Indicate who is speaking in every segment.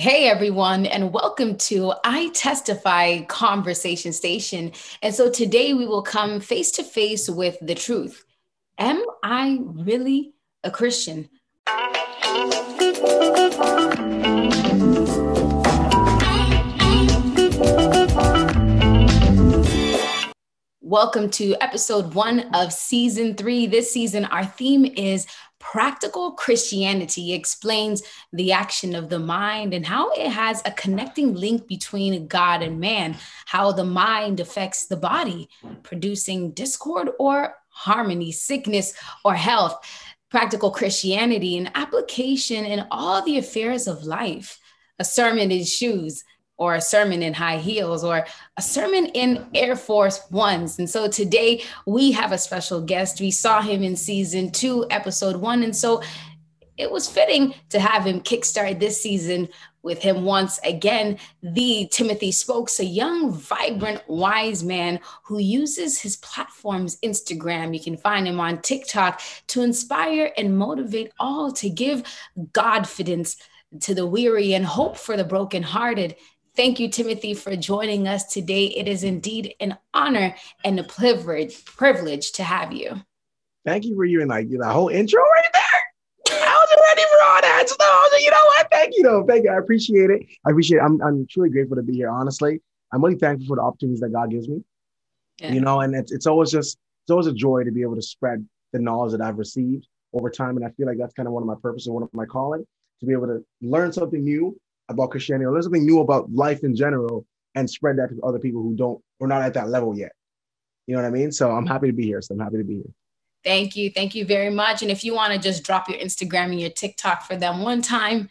Speaker 1: Hey everyone, and welcome to I Testify Conversation Station. And so today we will come face to face with the truth. Am I really a Christian? Welcome to episode one of season three. This season, our theme is Practical Christianity explains the action of the mind and how it has a connecting link between God and man, how the mind affects the body, producing discord or harmony, sickness or health. Practical Christianity, an application in all the affairs of life, a sermon in shoes, or a sermon in high heels or a sermon in Air Force Ones. And so today we have a special guest. We saw him in season two, episode one. And so it was fitting to have him kickstart this season with him once again. The Timothy Spokes, a young, vibrant, wise man who uses his platform's Instagram. You can find him on TikTok to inspire and motivate all to give Godfidence to the weary and hope for the brokenhearted Thank you, Timothy, for joining us today. It is indeed an honor and a privilege, privilege to have you.
Speaker 2: Thank you for you and like the whole intro right there. I was ready for all that stuff. You know what? Thank you, though. Thank you. I appreciate it. I appreciate it. I'm, I'm truly grateful to be here. Honestly, I'm really thankful for the opportunities that God gives me. Yeah. You know, and it's it's always just it's always a joy to be able to spread the knowledge that I've received over time. And I feel like that's kind of one of my purposes, one of my calling, to be able to learn something new about Christianity or learn something new about life in general and spread that to other people who don't or not at that level yet. You know what I mean? So I'm happy to be here. So I'm happy to be here.
Speaker 1: Thank you. Thank you very much. And if you want to just drop your Instagram and your TikTok for them one time.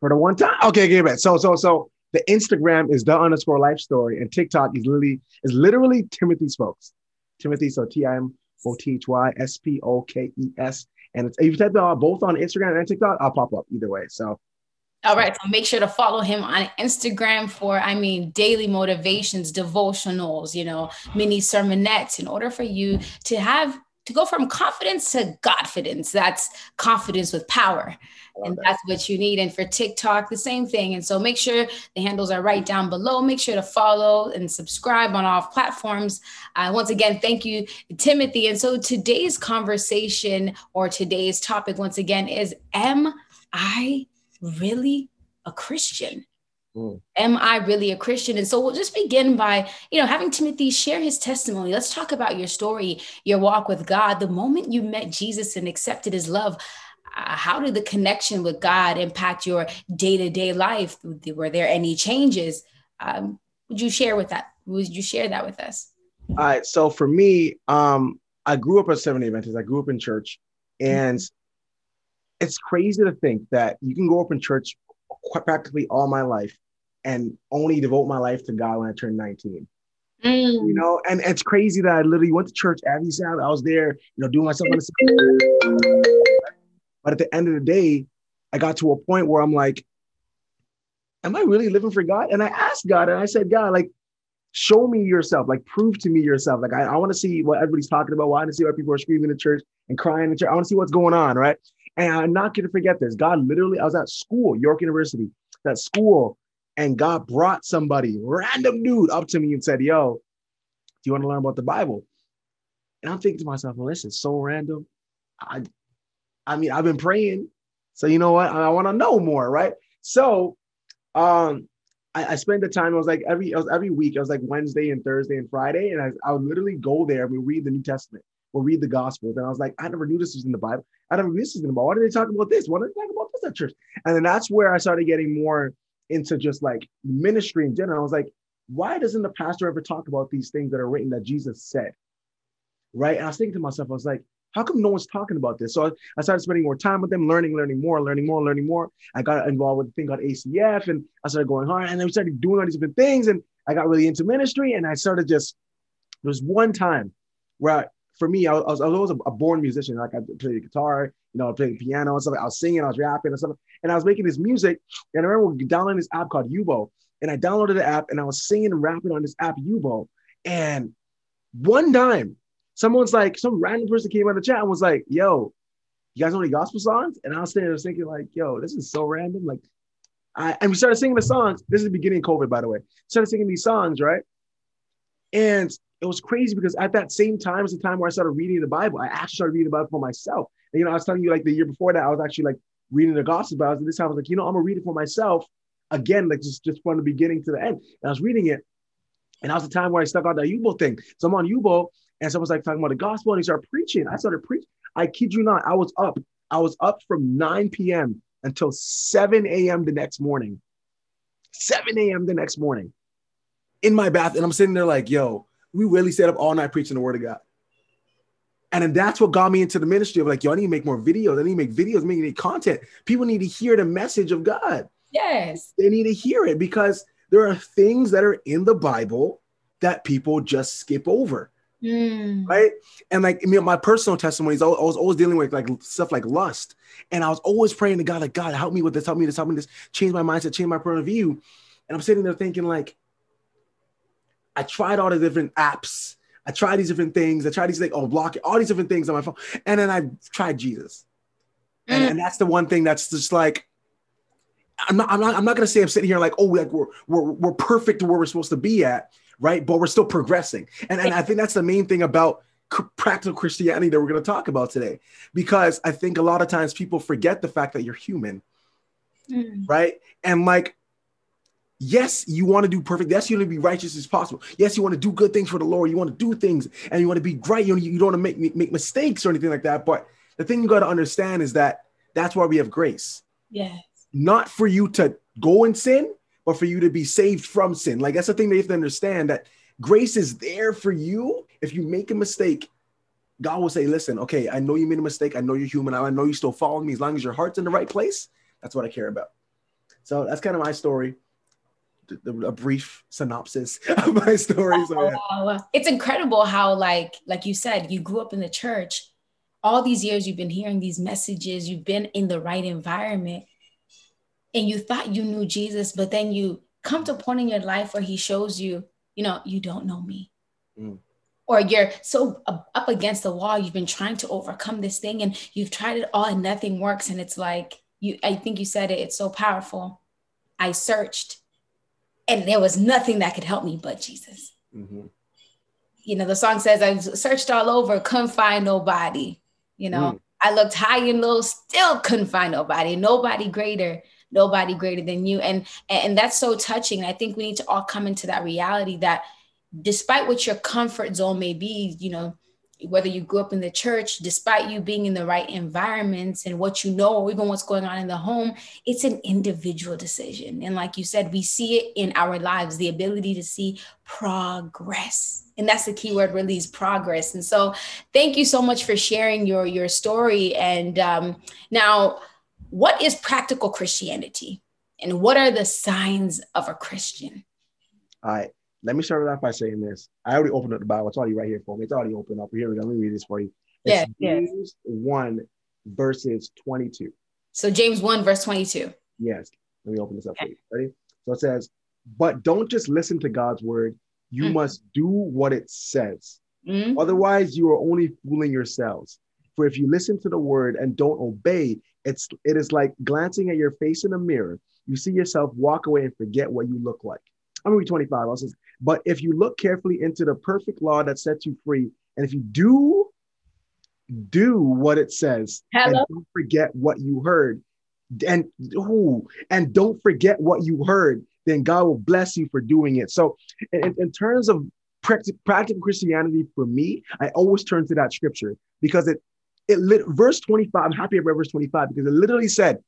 Speaker 2: For the one time? Okay, give it. So, so, so the Instagram is the underscore life story and TikTok is literally is literally Timothy Spokes. Timothy, so T I M O T H Y S P O K E S. And it's, if you type that both on Instagram and TikTok, I'll pop up either way. So
Speaker 1: all right. So make sure to follow him on Instagram for, I mean, daily motivations, devotionals, you know, mini sermonettes in order for you to have to go from confidence to godfidence. That's confidence with power. And that's what you need. And for TikTok, the same thing. And so make sure the handles are right down below. Make sure to follow and subscribe on all platforms. Uh, once again, thank you, Timothy. And so today's conversation or today's topic, once again, is Am I really a Christian? Mm. Am I really a Christian? And so we'll just begin by, you know, having Timothy share his testimony. Let's talk about your story, your walk with God, the moment you met Jesus and accepted his love. Uh, how did the connection with God impact your day to day life? Were there any changes? Um, would you share with that? Would you share that with us?
Speaker 2: All right. So for me, um, I grew up a Seventh Adventist. I grew up in church, and mm-hmm it's crazy to think that you can go up in church practically all my life and only devote my life to God when I turned 19. Mm. You know, and, it's crazy that I literally went to church every Sabbath. I was there, you know, doing myself on the But at the end of the day, I got to a point where I'm like, am I really living for God? And I asked God, and I said, God, like, show me yourself, like, prove to me yourself. Like, I, I want to see what everybody's talking about. I want to see why people are screaming in church and crying in church. I want to see what's going on, right? And I'm not going to forget this. God literally, I was at school, York University, that school, and God brought somebody, random dude, up to me and said, Yo, do you want to learn about the Bible? And I'm thinking to myself, well, this is so random. I, I mean, I've been praying. So you know what? I, I want to know more, right? So um, I, I spent the time, I was like every I was every week, I was like Wednesday and Thursday and Friday, and I, I would literally go there and we read the New Testament or read the Gospels. And I was like, I never knew this was in the Bible. I never knew this was in the Bible. Why did they talk about this? Why did they talk about this at church? And then that's where I started getting more into just like ministry in general. I was like, why doesn't the pastor ever talk about these things that are written that Jesus said? Right. And I was thinking to myself, I was like, how come no one's talking about this? So I started spending more time with them, learning, learning more, learning more, learning more. I got involved with a thing called ACF and I started going hard and we started doing all these different things. And I got really into ministry and I started just, there was one time where I, for me, I was, I was always a, born musician. Like I played the guitar, you know, I played the piano and stuff. I was singing, I was rapping and stuff. And I was making this music. And I remember downloading this app called Yubo. And I downloaded the app and I was singing and rapping on this app, Yubo. And one time, someone's like, some random person came on the chat and was like, yo, you guys know any gospel songs? And I was standing there thinking, like, yo, this is so random. Like, I, and we started singing the songs. This is the beginning of COVID, by the way. Started singing these songs, right? And it was crazy because at that same time was the time where I started reading the Bible. I actually started reading the Bible for myself. And, you know, I was telling you like the year before that, I was actually like reading the gospel but this time I was like, you know, I'm gonna read it for myself again, like just, just from the beginning to the end. And I was reading it, and that was the time where I stuck out that Yubo thing. So I'm on Yubo, and someone's like talking about the gospel, and he started preaching. I started preaching. I kid you not, I was up. I was up from 9 p.m. until 7 a.m. the next morning. 7 a.m. the next morning in my bath. And I'm sitting there like, yo, we really stayed up all night preaching the word of God. And then that's what got me into the ministry of like, y'all need to make more videos. I need to make videos, making content. People need to hear the message of God.
Speaker 1: Yes.
Speaker 2: They need to hear it because there are things that are in the Bible that people just skip over. Mm. Right. And like I mean, my personal testimonies, I was always dealing with like stuff like lust. And I was always praying to God, like, God, help me with this, help me this, help me this, change my mindset, change my point of view. And I'm sitting there thinking, like, I tried all the different apps. I tried these different things. I tried these like, oh, block it, all these different things on my phone. And then I tried Jesus. Mm. And, and that's the one thing that's just like, I'm not, I'm not, I'm not gonna say I'm sitting here like, oh, like we're we're we're perfect to where we're supposed to be at, right? But we're still progressing. And, and I think that's the main thing about practical Christianity that we're gonna talk about today. Because I think a lot of times people forget the fact that you're human. Mm. Right. And like Yes, you want to do perfect. Yes, you want to be righteous as possible. Yes, you want to do good things for the Lord. You want to do things and you want to be great. You, you don't want to make, make mistakes or anything like that. But the thing you got to understand is that that's why we have grace.
Speaker 1: Yes
Speaker 2: not for you to go and sin, but for you to be saved from sin. Like that's the thing that you have to understand that grace is there for you. If you make a mistake, God will say, listen, okay, I know you made a mistake. I know you're human. I know you still follow me. As long as your heart's in the right place, that's what I care about. So that's kind of my story. A brief synopsis of my story. So, yeah.
Speaker 1: oh, it's incredible how, like, like you said, you grew up in the church. All these years, you've been hearing these messages. You've been in the right environment, and you thought you knew Jesus, but then you come to a point in your life where he shows you, you know, you don't know me. Mm. Or you're so up against the wall, you've been trying to overcome this thing and you've tried it all and nothing works. And it's like, you, I think you said it, it's so powerful. I searched and there was nothing that could help me but Jesus. Mm-hmm. You know, the song says, I searched all over, couldn't find nobody. You know, mm. I looked high and low, still couldn't find nobody, nobody greater nobody greater than you and and that's so touching i think we need to all come into that reality that despite what your comfort zone may be you know whether you grew up in the church, despite you being in the right environments and what you know, or even what's going on in the home, it's an individual decision. And like you said, we see it in our lives, the ability to see progress. And that's the key word really is progress. And so thank you so much for sharing your, your story. And um, now what is practical Christianity and what are the signs of a Christian?
Speaker 2: All right, let me start it off by saying this. I already opened up the Bible. It's already right here for me. It's already open up. Here we go. Let me read this for you. It's yeah, James yeah. 1, verses 22.
Speaker 1: So James 1, verse 22.
Speaker 2: Yes. Let me open this up okay. for you. Ready? So it says, but don't just listen to God's word. You mm. must do what it says. Mm. Otherwise, you are only fooling yourselves. For if you listen to the word and don't obey, it's it is like glancing at your face in a mirror. You see yourself walk away and forget what you look like. I'm gonna read 25. Also, but if you look carefully into the perfect law that sets you free, and if you do do what it says, Hello? and don't forget what you heard, and ooh, and don't forget what you heard, then God will bless you for doing it. So, in, in terms of practical Christianity for me, I always turn to that scripture because it it lit, verse 25, I'm happy I read verse 25 because it literally said,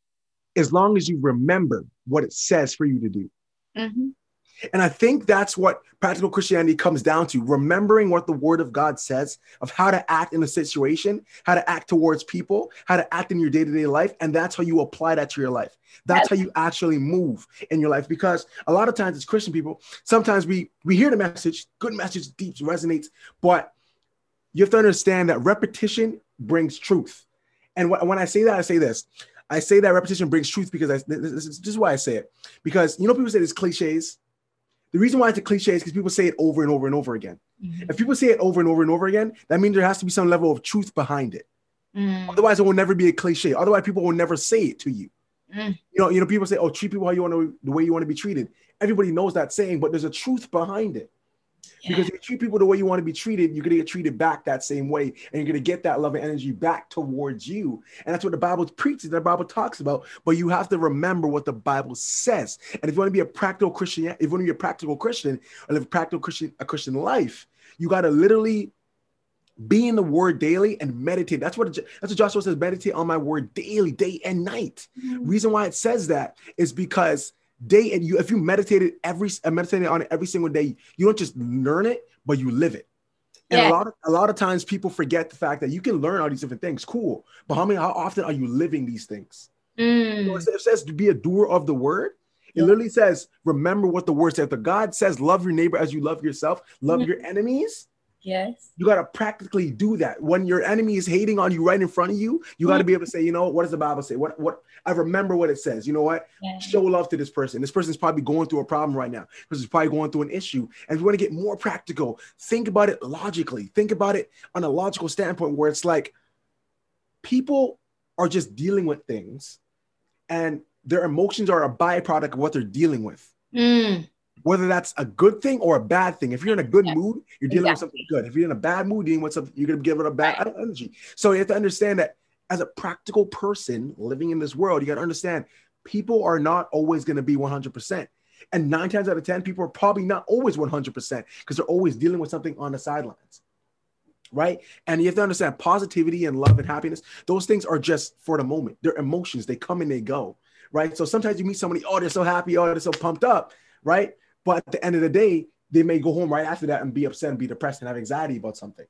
Speaker 2: as long as you remember what it says for you to do. Mm-hmm. And I think that's what practical Christianity comes down to remembering what the word of God says of how to act in a situation, how to act towards people, how to act in your day to day life. And that's how you apply that to your life. That's how you actually move in your life. Because a lot of times, as Christian people, sometimes we, we hear the message, good message, deep, resonates, but you have to understand that repetition brings truth. And wh- when I say that, I say this. I say that repetition brings truth because I, this, is, is why I say it. Because you know, people say it's cliches. The reason why it's a cliche is because people say it over and over and over again. Mm-hmm. If people say it over and over and over again, that means there has to be some level of truth behind it. Mm. Otherwise, it will never be a cliche. Otherwise, people will never say it to you. Mm. You know, you know, people say, "Oh, treat people how you want to, the way you want to be treated." Everybody knows that saying, but there's a truth behind it. Yeah. Because if you treat people the way you want to be treated, you're gonna get treated back that same way, and you're gonna get that love and energy back towards you. And that's what the Bible preaches, the Bible talks about. But you have to remember what the Bible says. And if you want to be a practical Christian, if you want to be a practical Christian or live a practical Christian, a Christian life, you got to literally be in the word daily and meditate. That's what that's what Joshua says. Meditate on my word daily, day and night. Mm-hmm. Reason why it says that is because day and you if you meditated every uh, meditated on it every single day, you don't just learn it, but you live it. And yeah. a lot of a lot of times people forget the fact that you can learn all these different things. Cool, but how many how often are you living these things? Mm. You know, it says to be a doer of the word. It yeah. literally says, remember what the word says. The God says, love your neighbor as you love yourself, love mm-hmm. your enemies.
Speaker 1: Yes.
Speaker 2: You got to practically do that. When your enemy is hating on you right in front of you, you got to be able to say, you know, what does the Bible say? What what I remember what it says. You know what? Yeah. Show love to this person. This person's probably going through a problem right now because he's probably going through an issue. And if you want to get more practical, think about it logically. Think about it on a logical standpoint where it's like people are just dealing with things and their emotions are a byproduct of what they're dealing with. Mm whether that's a good thing or a bad thing. If you're in a good mood, you're dealing exactly. with something good. If you're in a bad mood, dealing with something, you're gonna give it a bad right. energy. So you have to understand that as a practical person living in this world, you got to understand people are not always to be 100%. And nine times out of 10, people are probably not always 100% because they're always dealing with something on the sidelines. Right. And you have to understand positivity and love and happiness, those things are just for the moment. They're emotions, they come and they go. Right. So sometimes you meet somebody, oh, they're so happy, oh, they're so pumped up. Right. But at the end of the day, they may go home right after that and be upset and be depressed and have anxiety about something.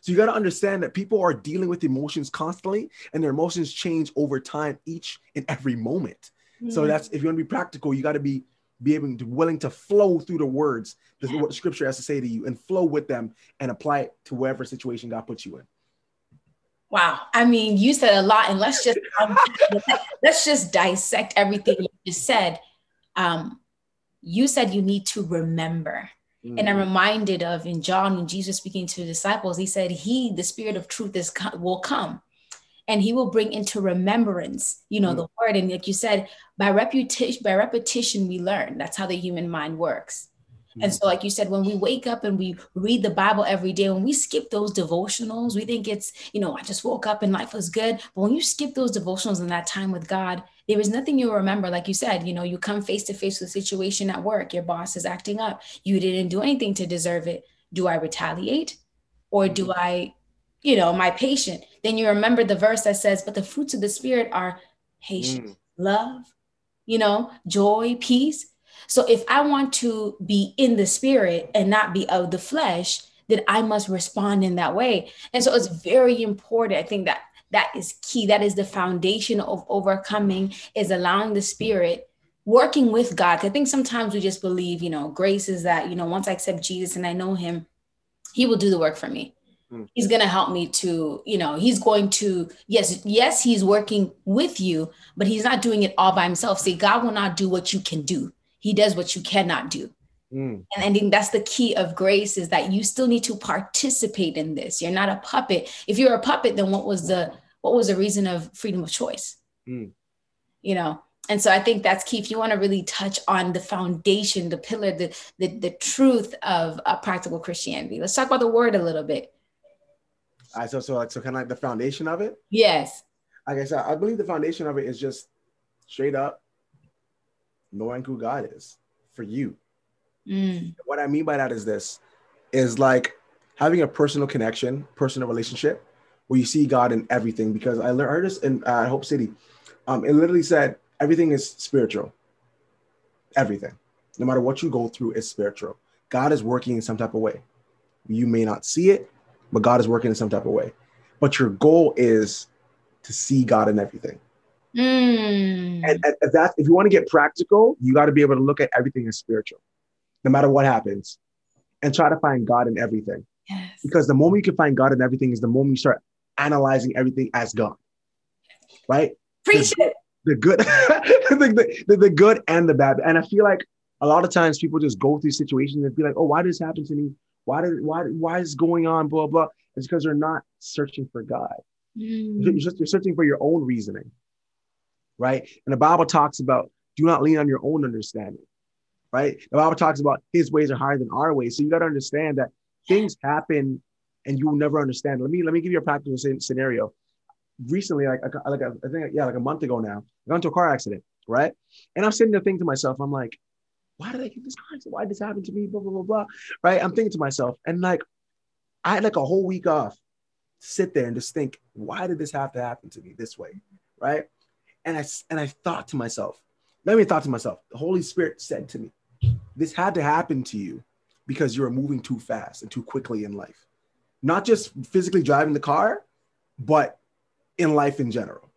Speaker 2: So you got to understand that people are dealing with emotions constantly and their emotions change over time each and every moment. Mm-hmm. So that's if you want to be practical, you got to be be able to willing to flow through the words, this is what the scripture has to say to you, and flow with them and apply it to whatever situation God puts you in.
Speaker 1: Wow. I mean, you said a lot, and let's just um, let's just dissect everything you just said. Um, you said you need to remember. Mm. And I'm reminded of in John, when Jesus speaking to the disciples, he said, He, the spirit of truth, is will come and he will bring into remembrance, you know, mm. the word. And like you said, by repetition, by repetition, we learn. That's how the human mind works. And so, like you said, when we wake up and we read the Bible every day, when we skip those devotionals, we think it's, you know, I just woke up and life was good. But when you skip those devotionals and that time with God, there is nothing you'll remember. Like you said, you know, you come face to face with a situation at work, your boss is acting up. You didn't do anything to deserve it. Do I retaliate? Or do mm-hmm. I, you know, my patient? Then you remember the verse that says, but the fruits of the spirit are patience, mm. love, you know, joy, peace so if I want to be in the spirit and not be of the flesh, then I must respond in that way. And so it's very important. I think that that is key. That is the foundation of overcoming is allowing the spirit working with God. I think sometimes we just believe, you know, grace is that, you know, once I accept Jesus and I know him, he will do the work for me. Hmm. He's going to help me to, you know, he's going to, yes, yes, he's working with you, but he's not doing it all by himself. See, God will not do what you can do he does what you cannot do. Mm. And I think that's the key of grace is that you still need to participate in this. You're not a puppet. If you're a puppet, then what was the what was the reason of freedom of choice? Mm. You know, and so I think that's key. If you want to really touch on the foundation, the pillar, the the, the truth of uh, practical Christianity, let's talk about the word a little bit.
Speaker 2: All right, so so like so kind of like the foundation of it.
Speaker 1: Yes.
Speaker 2: Like I guess I, I believe the foundation of it is just straight up knowing who God is for you. Mm. What I mean by that is this is like having a personal connection, personal relationship where you see God in everything. Because I learned this in uh, Hope City. Um, it literally said everything is spiritual. Everything, no matter what you go through, is spiritual. God is working in some type of way. You may not see it, but God is working in some type of way. But your goal is to see God in everything. Mm. And, if that if you want to get practical, you got to be able to look at everything as spiritual, no matter what happens, and try to find God in everything. Yes. Because the moment you can find God in everything is the moment you start analyzing everything as God. Right?
Speaker 1: Preach
Speaker 2: the, it. The good, the, the, the good and the bad. And I feel like a lot of times people just go through situations and be like, oh, why did this happen to me? Why did why why is going on? Blah blah. It's because they're not searching for God. Mm. You're just you're searching for your own reasoning right? And the Bible talks about do not lean on your own understanding, right? The Bible talks about his ways are higher than our ways. So you got to understand that things happen and you will never understand. Let me let me give you a practical scenario. Recently, like like I think yeah, like a month ago now, I got into a car accident, right? And I'm sitting there thinking to myself, I'm like, why did I get this car accident? Why did this happen to me? Blah blah blah blah. Right? I'm thinking to myself, and like, I had like a whole week off, sit there and just think, why did this have to happen to me this way, right? And I and I thought to myself, let me thought to myself, the Holy Spirit said to me, this had to happen to you because you were moving too fast and too quickly in life not just physically driving the car, but in life in general.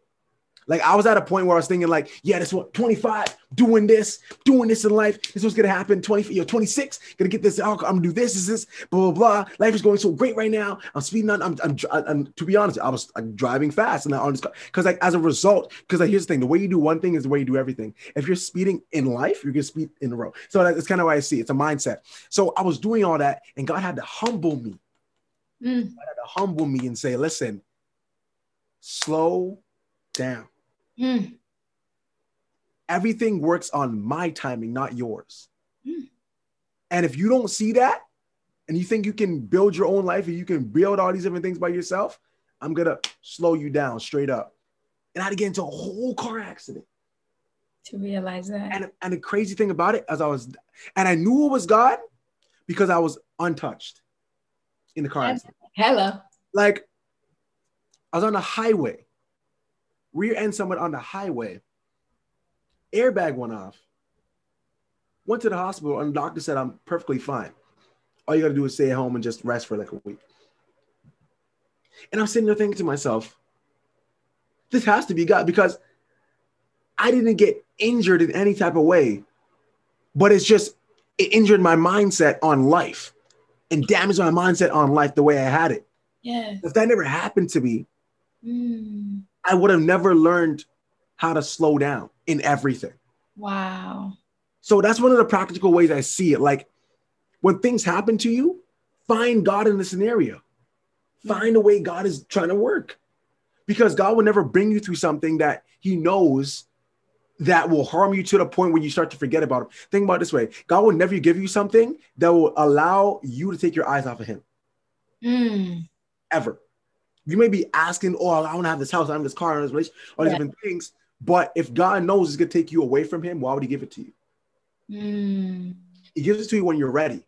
Speaker 2: Like I was at a point where I was thinking, like, yeah, this what 25, doing this, doing this in life. This was gonna happen. 20, you know, 26, gonna get this. Oh, I'm gonna do this, is this, blah, blah, blah. Life is going so great right now. I'm speeding on. I'm, I'm, I'm to be honest, I was I'm driving fast and I on this because like as a result, because like here's the thing: the way you do one thing is the way you do everything. If you're speeding in life, you're gonna speed in a row. So that's kind of why I see it. it's a mindset. So I was doing all that, and God had to humble me Mm. God had to humble me and say, listen, slow down. Mm. Everything works on my timing, not yours. Mm. And if you don't see that, and you think you can build your own life and you can build all these different things by yourself, I'm gonna slow you down straight up. And I had to get into a whole car accident.
Speaker 1: To realize that.
Speaker 2: And, and the crazy thing about it, as I was, and I knew it was God because I was untouched in the car accident.
Speaker 1: Hello.
Speaker 2: Like, I was on the highway, rear end someone on the highway. Airbag went off. Went to the hospital, and the doctor said I'm perfectly fine. All you got to do is stay at home and just rest for like a week. And I'm sitting there thinking to myself, this has to be God because I didn't get injured in any type of way, but it's just it injured my mindset on life and damaged my mindset on life the way I had it.
Speaker 1: Yeah.
Speaker 2: If that never happened to me, mm. I would have never learned how to slow down in everything.
Speaker 1: Wow.
Speaker 2: So that's one of the practical ways I see it. Like when things happen to you, find God in the scenario. Find a way God is trying to work. Because God will never bring you through something that He knows that will harm you to the point where you start to forget about him. Think about this way God will never give you something that will allow you to take your eyes off of him. Mm. Ever. You may be asking, oh, I want to have this house, I have this car, I have this relationship, all these yeah. different things. But if God knows it's going to take you away from him, why would he give it to you? Mm. He gives it to you when you're ready.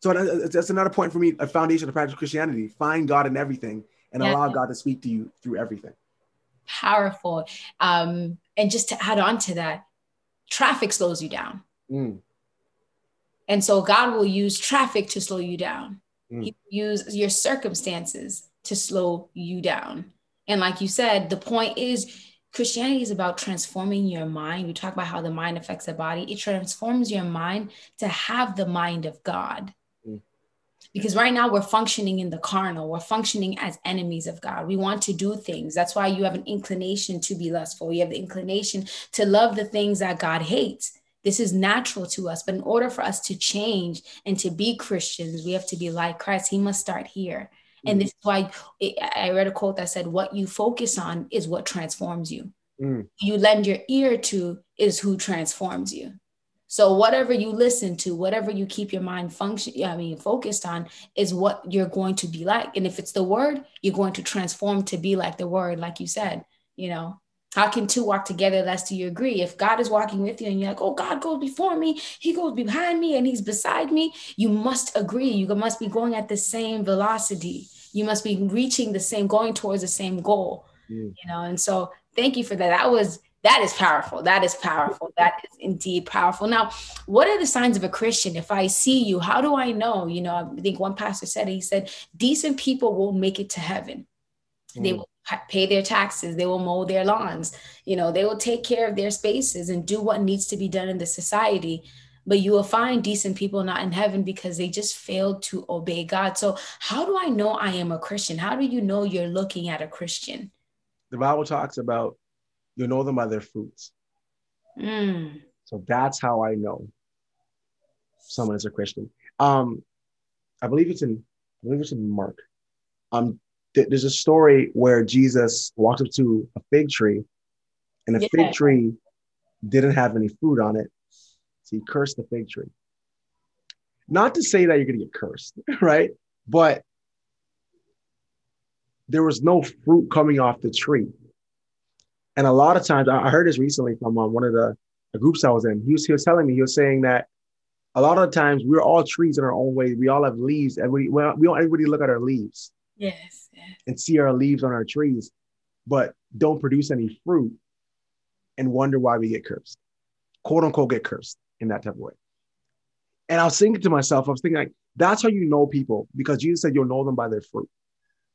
Speaker 2: So that's another point for me, a foundation of practical Christianity. Find God in everything and yeah. allow God to speak to you through everything
Speaker 1: powerful. Um, and just to add on to that, traffic slows you down. Mm. And so God will use traffic to slow you down. Mm. He will use your circumstances to slow you down. And like you said, the point is Christianity is about transforming your mind. We talk about how the mind affects the body. It transforms your mind to have the mind of God. Mm. Because right now we're functioning in the carnal. We're functioning as enemies of god. We want to do things. That's why you have an inclination to be lustful. You have the inclination to love the things that god hates. This is natural to us. But in order for us to change and to be christians we have to be like christ. He must start here and this is why i read a quote that said what you focus on is what transforms you mm. you lend your ear to is who transforms you so whatever you listen to, whatever you keep your mind function, I mean, focused on is what you're going to be like. And if it's the word, you're going to transform to be like the word, like you said, you know. How can two walk together lest you agree? If God is walking with you and you're like, oh, God goes before me, He goes behind me, and He's beside me, you must agree. You must be going at the same velocity. You must be reaching the same, going towards the same goal. You know, and so thank you for that. That was that is powerful. That is powerful. That is indeed powerful. Now, what are the signs of a Christian? If I see you, how do I know? You know, I think one pastor said, he said, decent people will make it to heaven. Mm. They will pay their taxes, they will mow their lawns, you know, they will take care of their spaces and do what needs to be done in the society. But you will find decent people not in heaven because they just failed to obey God. So, how do I know I am a Christian? How do you know you're looking at a Christian?
Speaker 2: The Bible talks about you know them by their fruits. Mm. So that's how I know someone is a Christian. Um, I believe it's in I believe it's in Mark. Um, th- there's a story where Jesus walked up to a fig tree And the yeah. fig tree didn't have any fruit on it. So he cursed the fig tree. Not to say that you're going to get cursed, right? But there was no fruit coming off the tree. And a lot of times, I heard this recently from um, one of the, the, groups I was in. He was, he was telling me, he was saying that a lot of the times we're all trees in our own way. We all have leaves. and well, we don't everybody look at our leaves.
Speaker 1: Yes, yes.
Speaker 2: And see our leaves on our trees, but don't produce any fruit and wonder why we get cursed, quote unquote, get cursed in that type of way. And I was thinking to myself, I was thinking like, that's how you know people because Jesus said you'll know them by their fruit.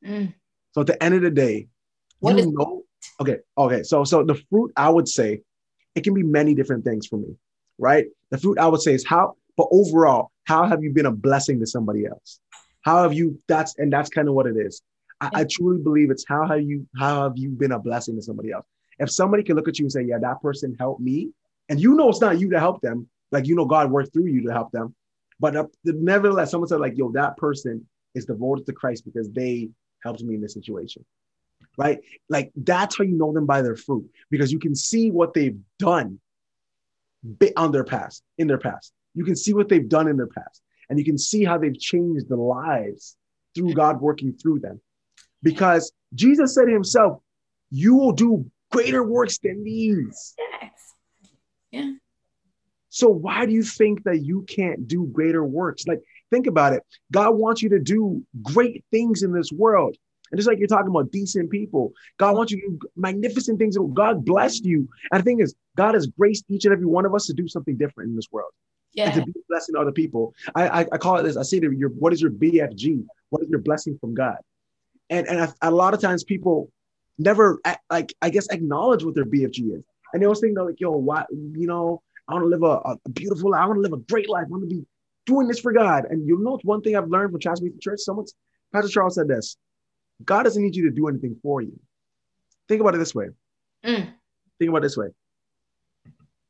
Speaker 2: Mm. So at the end of the day, what you know, okay, okay. So so the fruit I would say it can be many different things for me, right? The fruit I would say is how, but overall, how have you been a blessing to somebody else? How have you that's and that's kind of what it is. I, I truly believe it's how have you how have you been a blessing to somebody else? If somebody can look at you and say, Yeah, that person helped me, and you know it's not you to help them, like you know God worked through you to help them. But uh, nevertheless, someone said, like, yo, that person is devoted to Christ because they helped me in this situation. Right? Like that's how you know them by their fruit, because you can see what they've done on their past, in their past. You can see what they've done in their past, and you can see how they've changed the lives through God working through them. Because Jesus said himself, You will do greater works than these.
Speaker 1: Yes. Yeah.
Speaker 2: So why do you think that you can't do greater works? Like, think about it. God wants you to do great things in this world. And just like you're talking about decent people, God wants you to do magnificent things. God blessed you. And the thing is, God has graced each and every one of us to do something different in this world. Yeah. And to be a blessing to other people. I, I, I call it this. I say to your what is your BFG? What is your blessing from God? And and I, a lot of times people never like I guess acknowledge what their BFG is. And they always think they're like, yo, why, you know, I want to live a, a beautiful life. I want to live a great life. I want to be doing this for God. And you know, one thing I've learned from Transformation Church, someone's Pastor Charles said this God doesn't need you to do anything for you. Think about it this way. Mm. Think about it this way.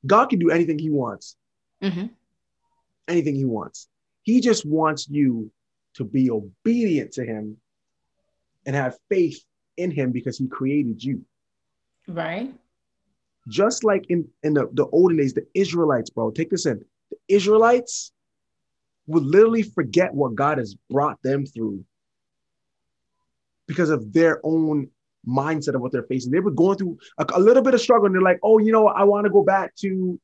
Speaker 2: God can do anything he wants. Mm-hmm. Anything he wants. He just wants you to be obedient to him and have faith in him because he created you.
Speaker 1: Right.
Speaker 2: Just like in, in the, the olden days, the Israelites, bro, take this in. The Israelites would literally forget what God has brought them through because of their own mindset of what they're facing. They were going through a, a little bit of struggle and they're like, oh, you know, I want to go back to,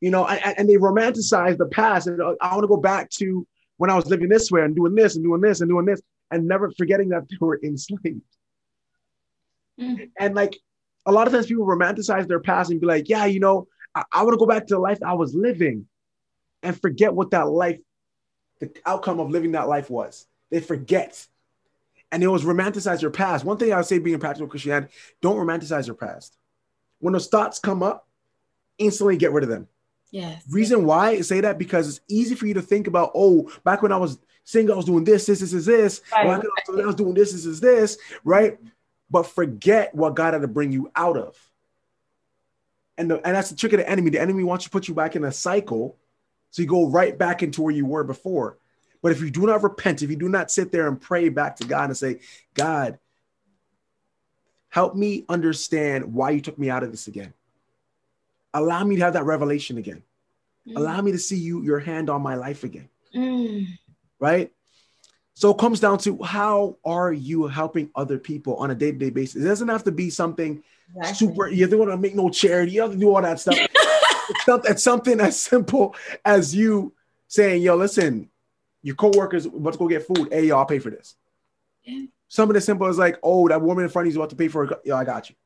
Speaker 2: you know, and, and they romanticize the past. And uh, I want to go back to when I was living this way and doing this and doing this and doing this and never forgetting that they were enslaved. Mm-hmm. And like a lot of times people romanticize their past and be like, yeah, you know, I, I want to go back to the life I was living and forget what that life, the outcome of living that life was. They forget. And it was romanticize your past. One thing I would say being practical Christianity, don't romanticize your past. When those thoughts come up, instantly get rid of them.
Speaker 1: Yes.
Speaker 2: Reason why I say that because it's easy for you to think about, oh, back when I was single, I was doing this, this, this, this, this. Right. I was doing this, this, this, this, right? but forget what God had to bring you out of. And, the, and that's the trick of the enemy. The enemy wants to put you back in a cycle. So you go right back into where you were before. But if you do not repent, if you do not sit there and pray back to God and say, God, help me understand why you took me out of this again. Allow me to have that revelation again. Mm. Allow me to see you, your hand on my life again. Mm. Right? So it comes down to how are you helping other people on a day to day basis? It doesn't have to be something exactly. super. You don't want to make no charity. You have to do all that stuff. it's, not, it's something as simple as you saying, "Yo, listen, your coworkers about to go get food. Hey, yo, I'll pay for this." Yeah. Something as simple as like, "Oh, that woman in front of you is about to pay for it. Yo, I got you."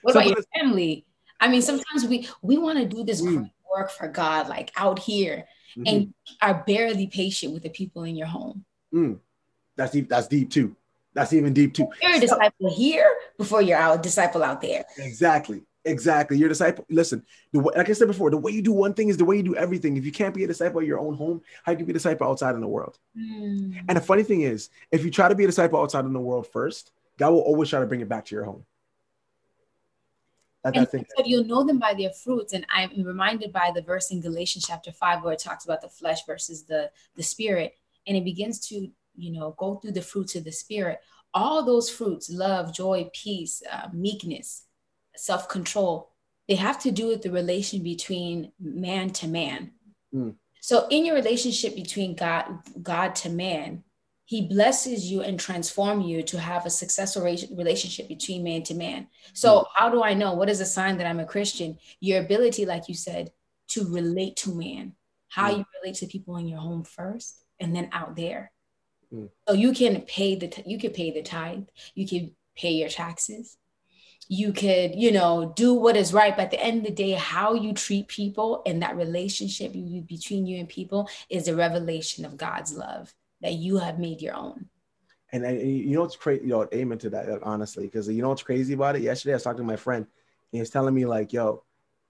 Speaker 1: What something about your family? I mean, sometimes we we want to do this mm. work for God, like out here, mm-hmm. and are barely patient with the people in your home.
Speaker 2: Mm, that's deep. That's deep too. That's even deep too.
Speaker 1: You're a disciple here before you're out disciple out there.
Speaker 2: Exactly. Exactly. You're a disciple. Listen, the way, like I said before, the way you do one thing is the way you do everything. If you can't be a disciple at your own home, how can you be a disciple outside in the world? Mm. And the funny thing is, if you try to be a disciple outside in the world first, God will always try to bring it back to your home.
Speaker 1: That, and said, you'll know them by their fruits. And I'm reminded by the verse in Galatians chapter five where it talks about the flesh versus the the spirit and it begins to you know go through the fruits of the spirit all those fruits love joy peace uh, meekness self-control they have to do with the relation between man to man.
Speaker 2: Mm.
Speaker 1: So in your relationship between God, God to man, he blesses you and transform you to have a successful relationship between man to man. So mm. how do I know what is a sign that I'm a Christian? Your ability, like you said, to relate to man, how mm. you relate to people in your home first and then out there. Mm. So you can pay the, you can pay the tithe, you can pay your taxes, you could you know do what is right but at the end of the day how you treat people and that relationship between you and people is a revelation of god's love that you have made your own
Speaker 2: and, and you know what's crazy you know amen to that honestly because you know what's crazy about it yesterday i was talking to my friend and he was telling me like yo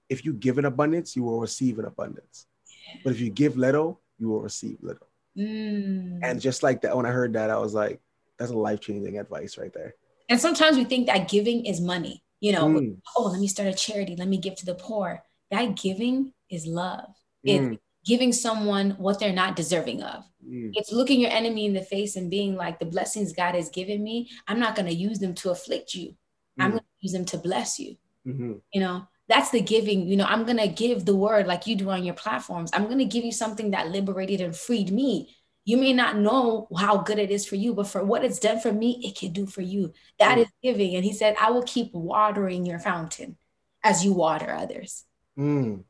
Speaker 2: if you give in abundance you will receive in abundance yeah. but if you give little you will receive little
Speaker 1: mm.
Speaker 2: and just like that when i heard that i was like that's a life-changing advice right there
Speaker 1: and sometimes we think that giving is money. You know, mm. oh, let me start a charity. Let me give to the poor. That giving is love. Mm. It's giving someone what they're not deserving of. Mm. It's looking your enemy in the face and being like, the blessings God has given me, I'm not going to use them to afflict you. I'm mm. going to use them to bless you.
Speaker 2: Mm-hmm.
Speaker 1: You know, that's the giving. You know, I'm going to give the word like you do on your platforms. I'm going to give you something that liberated and freed me you may not know how good it is for you, but for what it's done for me, it can do for you. That mm. is giving. And he said, I will keep watering your fountain as you water others.
Speaker 2: Mm.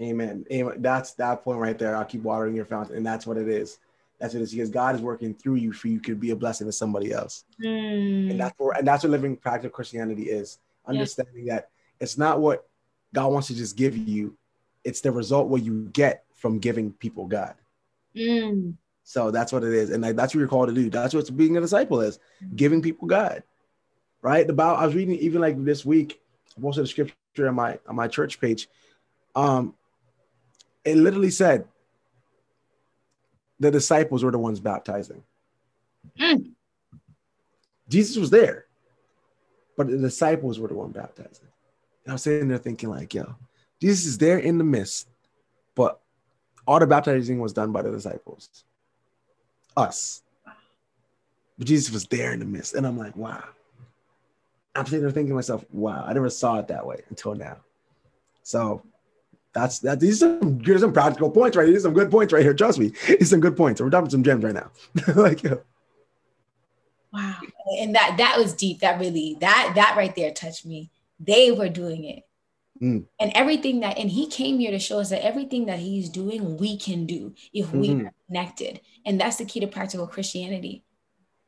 Speaker 2: Amen. Amen. That's that point right there. I'll keep watering your fountain. And that's what it is. That's what it is because God is working through you for you could be a blessing to somebody else.
Speaker 1: Mm.
Speaker 2: And that's what and that's what living practical Christianity is. Understanding yeah. that it's not what God wants to just give you, it's the result what you get from giving people God.
Speaker 1: Mm.
Speaker 2: So that's what it is, and like, that's what you're called to do. That's what being a disciple is: giving people God. Right? The Bible, I was reading even like this week. I posted a scripture on my on my church page. Um, it literally said the disciples were the ones baptizing.
Speaker 1: Mm.
Speaker 2: Jesus was there, but the disciples were the one baptizing. And I was sitting there thinking, like, yo, Jesus is there in the midst, but all the baptizing was done by the disciples us. But Jesus was there in the midst. And I'm like, wow. I'm sitting there thinking to myself, wow, I never saw it that way until now. So that's that. These are some, here's some practical points right. These are some good points right here. Trust me, these are some good points. We're dropping some gems right now. like, yeah.
Speaker 1: wow. And that that was deep. That really that that right there touched me. They were doing it.
Speaker 2: Mm.
Speaker 1: And everything that, and he came here to show us that everything that he's doing, we can do if mm-hmm. we are connected. And that's the key to practical Christianity.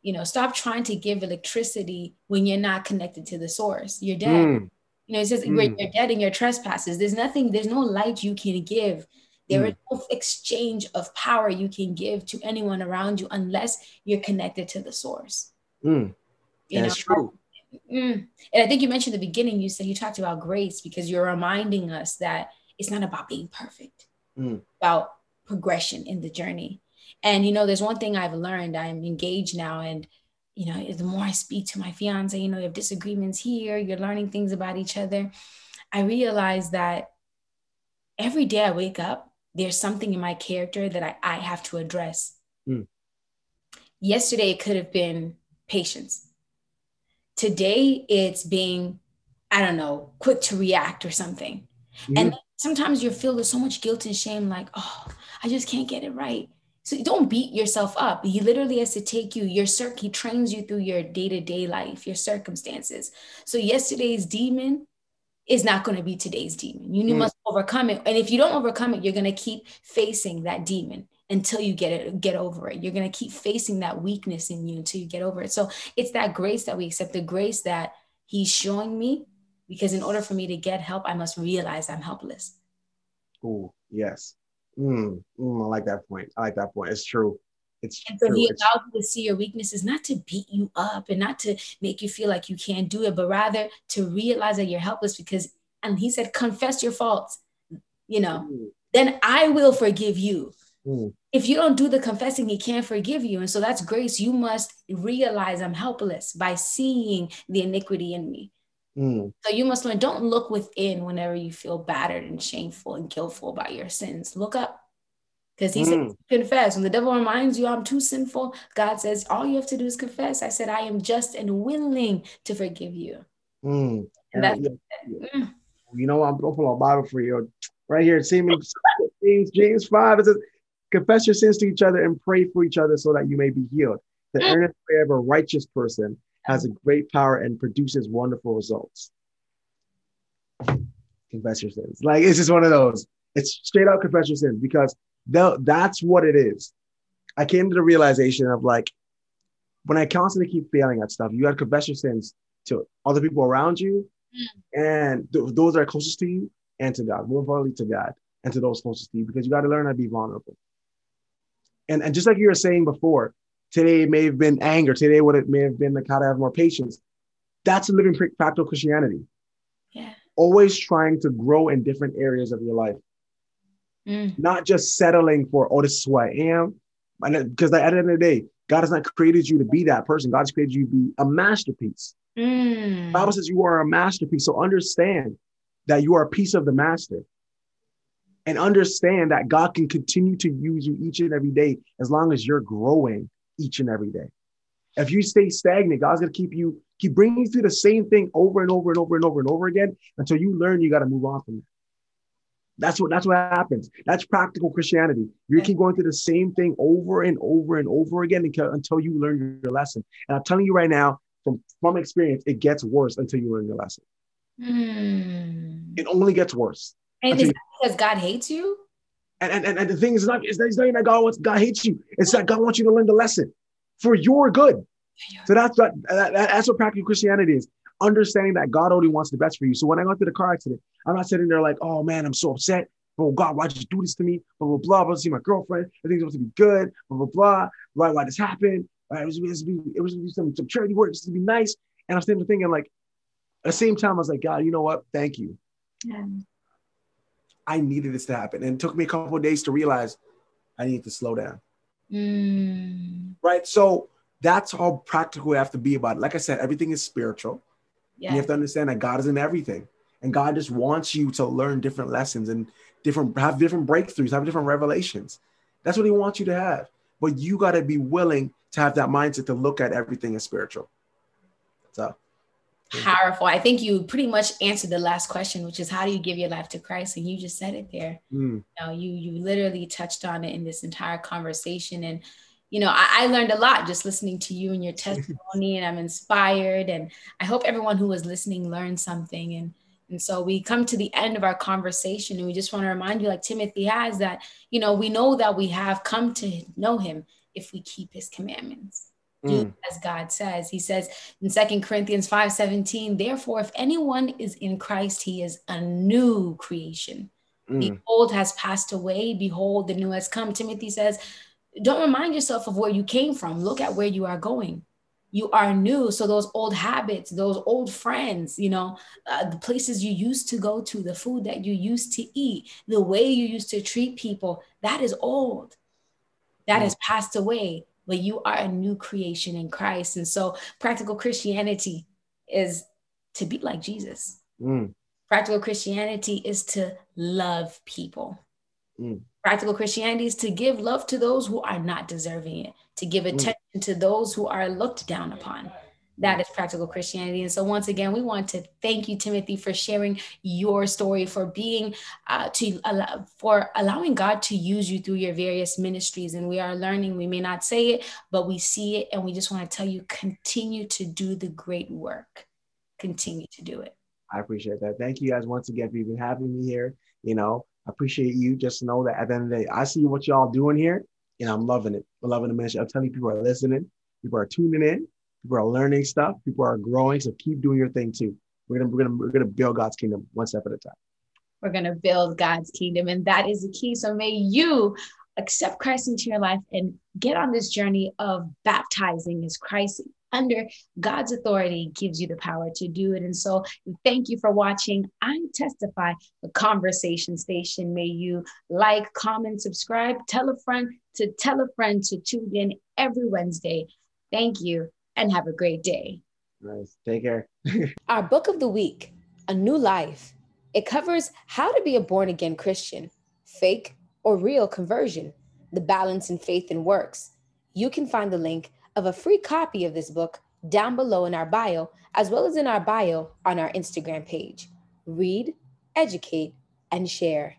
Speaker 1: You know, stop trying to give electricity when you're not connected to the source. You're dead. Mm. You know, it says mm. you're dead in your trespasses. There's nothing, there's no light you can give. There mm. is no exchange of power you can give to anyone around you unless you're connected to the source.
Speaker 2: Mm. That's true.
Speaker 1: Mm. And I think you mentioned the beginning, you said you talked about grace because you're reminding us that it's not about being perfect,
Speaker 2: mm.
Speaker 1: about progression in the journey. And, you know, there's one thing I've learned I'm engaged now. And, you know, the more I speak to my fiance, you know, you have disagreements here, you're learning things about each other. I realize that every day I wake up, there's something in my character that I, I have to address.
Speaker 2: Mm.
Speaker 1: Yesterday, it could have been patience Today it's being, I don't know, quick to react or something. Mm-hmm. And sometimes you're filled with so much guilt and shame, like, oh, I just can't get it right. So don't beat yourself up. He literally has to take you, your circ, he trains you through your day-to-day life, your circumstances. So yesterday's demon is not going to be today's demon. You mm. must overcome it. And if you don't overcome it, you're going to keep facing that demon until you get it get over it you're going to keep facing that weakness in you until you get over it so it's that grace that we accept the grace that he's showing me because in order for me to get help i must realize i'm helpless
Speaker 2: oh yes mm, mm, i like that point i like that point it's true it's
Speaker 1: and so
Speaker 2: true.
Speaker 1: he allows you to see your weaknesses not to beat you up and not to make you feel like you can't do it but rather to realize that you're helpless because and he said confess your faults you know mm. then i will forgive you
Speaker 2: Mm.
Speaker 1: If you don't do the confessing, he can't forgive you. And so that's grace. You must realize I'm helpless by seeing the iniquity in me.
Speaker 2: Mm.
Speaker 1: So you must learn, don't look within whenever you feel battered and shameful and guiltful about your sins. Look up. Because he mm. said, confess. When the devil reminds you I'm too sinful, God says, all you have to do is confess. I said, I am just and willing to forgive you.
Speaker 2: Mm.
Speaker 1: And that's, yeah. Mm.
Speaker 2: You know, I'm gonna pull a Bible for you right here. James, James, James 5. It says, confess your sins to each other and pray for each other so that you may be healed. The mm. earnest prayer of a righteous person has a great power and produces wonderful results. Confess your sins. Like it's just one of those. It's straight out confess your sins because that's what it is. I came to the realization of like when I constantly keep failing at stuff, you got to confess your sins to other people around you mm. and th- those that are closest to you and to God, more importantly to God and to those closest to you, because you got to learn how to be vulnerable. And, and just like you were saying before, today it may have been anger, today what it may have been like how to have more patience. That's a living practical Christianity.
Speaker 1: Yeah.
Speaker 2: Always trying to grow in different areas of your life. Mm. Not just settling for, oh, this is who I am. Because at the end of the day, God has not created you to be that person. God has created you to be a masterpiece. Mm. Bible says you are a masterpiece. So understand that you are a piece of the master. And understand that God can continue to use you each and every day as long as you're growing each and every day. If you stay stagnant, God's gonna keep you, keep bringing you through the same thing over and over and over and over and over again until you learn you got to move on from it. That's what that's what happens. That's practical Christianity. You keep going through the same thing over and over and over again until, you learn your lesson. And I'm telling you right now, from from experience, it gets worse until you learn your lesson. Mm. It only gets worse.
Speaker 1: And is because God hates you?
Speaker 2: And, and, and, the thing is not, it's not, it's not even that God wants God hates you. It's that God wants you to learn the lesson for your good. So that's what that, that's what practical Christianity is. Understanding that God only wants the best for you. So when I got through the car accident, I'm not sitting there like, oh man, I'm so upset. Oh God, why'd you do this to me? Blah blah blah. But see my girlfriend. Everything's supposed to be good. Blah blah blah. Why why this happened? Right, It was, it was, it was, it was some, some charity work. It's to be nice. And I'm sitting there thinking like, at the same time, I was like, God, you know what? Thank you. Yeah. I needed this to happen. And it took me a couple of days to realize I need to slow down. Mm. Right. So that's how practical we have to be about it. Like I said, everything is spiritual. Yeah. You have to understand that God is in everything. And God just wants you to learn different lessons and different have different breakthroughs, have different revelations. That's what he wants you to have. But you got to be willing to have that mindset to look at everything as spiritual. So
Speaker 1: powerful. I think you pretty much answered the last question, which is how do you give your life to Christ? And you just said it there. Mm. You, know, you you literally touched on it in this entire conversation. And you know, I, I learned a lot just listening to you and your testimony, and I'm inspired. And I hope everyone who was listening learned something. And and so we come to the end of our conversation, and we just want to remind you, like Timothy has, that you know we know that we have come to know Him if we keep His commandments mm. as God says. He says in Second Corinthians 5 17, therefore, if anyone is in Christ, he is a new creation. Mm. The old has passed away. Behold, the new has come. Timothy says, don't remind yourself of where you came from. Look at where you are going. You are new. So, those old habits, those old friends, you know, uh, the places you used to go to, the food that you used to eat, the way you used to treat people, that is old. That mm. has passed away but you are a new creation in Christ. And so practical Christianity is to be like Jesus. Mm. Practical Christianity is to love people. Mm. Practical Christianity is to give love to those who are not deserving it, to give mm. attention mm. to those who are looked down upon. That is practical Christianity. And so, once again, we want to thank you, Timothy, for sharing your story, for being uh, to allow, for allowing God to use you through your various ministries. And we are learning. We may not say it, but we see it, and we just want to tell you, continue to do the great work. Continue to do it.
Speaker 2: I appreciate that. Thank you guys once again for even having me here. You know, I appreciate you. Just know that at the end of the day, I see what y'all doing here, and I'm loving it. I'm loving the ministry. I'm telling you, people are listening. People are tuning in People are learning stuff. People are growing. So keep doing your thing too. We're gonna we're gonna we're gonna build God's kingdom one step at a time.
Speaker 1: We're gonna build God's kingdom, and that is the key. So may you accept Christ into your life and get on this journey of baptizing as Christ under God's authority gives you the power to do it. And so thank you for watching. I testify the conversation station. May you like, comment, subscribe, tell a friend to tell a friend to tune in every Wednesday. Thank you and have a great day.
Speaker 2: Nice. Take care.
Speaker 1: Our book of the week, A New Life. It covers how to be a born again Christian, fake or real conversion, the balance in faith and works. You can find the link of a free copy of this book down below in our bio, as well as in our bio on our Instagram page. Read, educate, and share.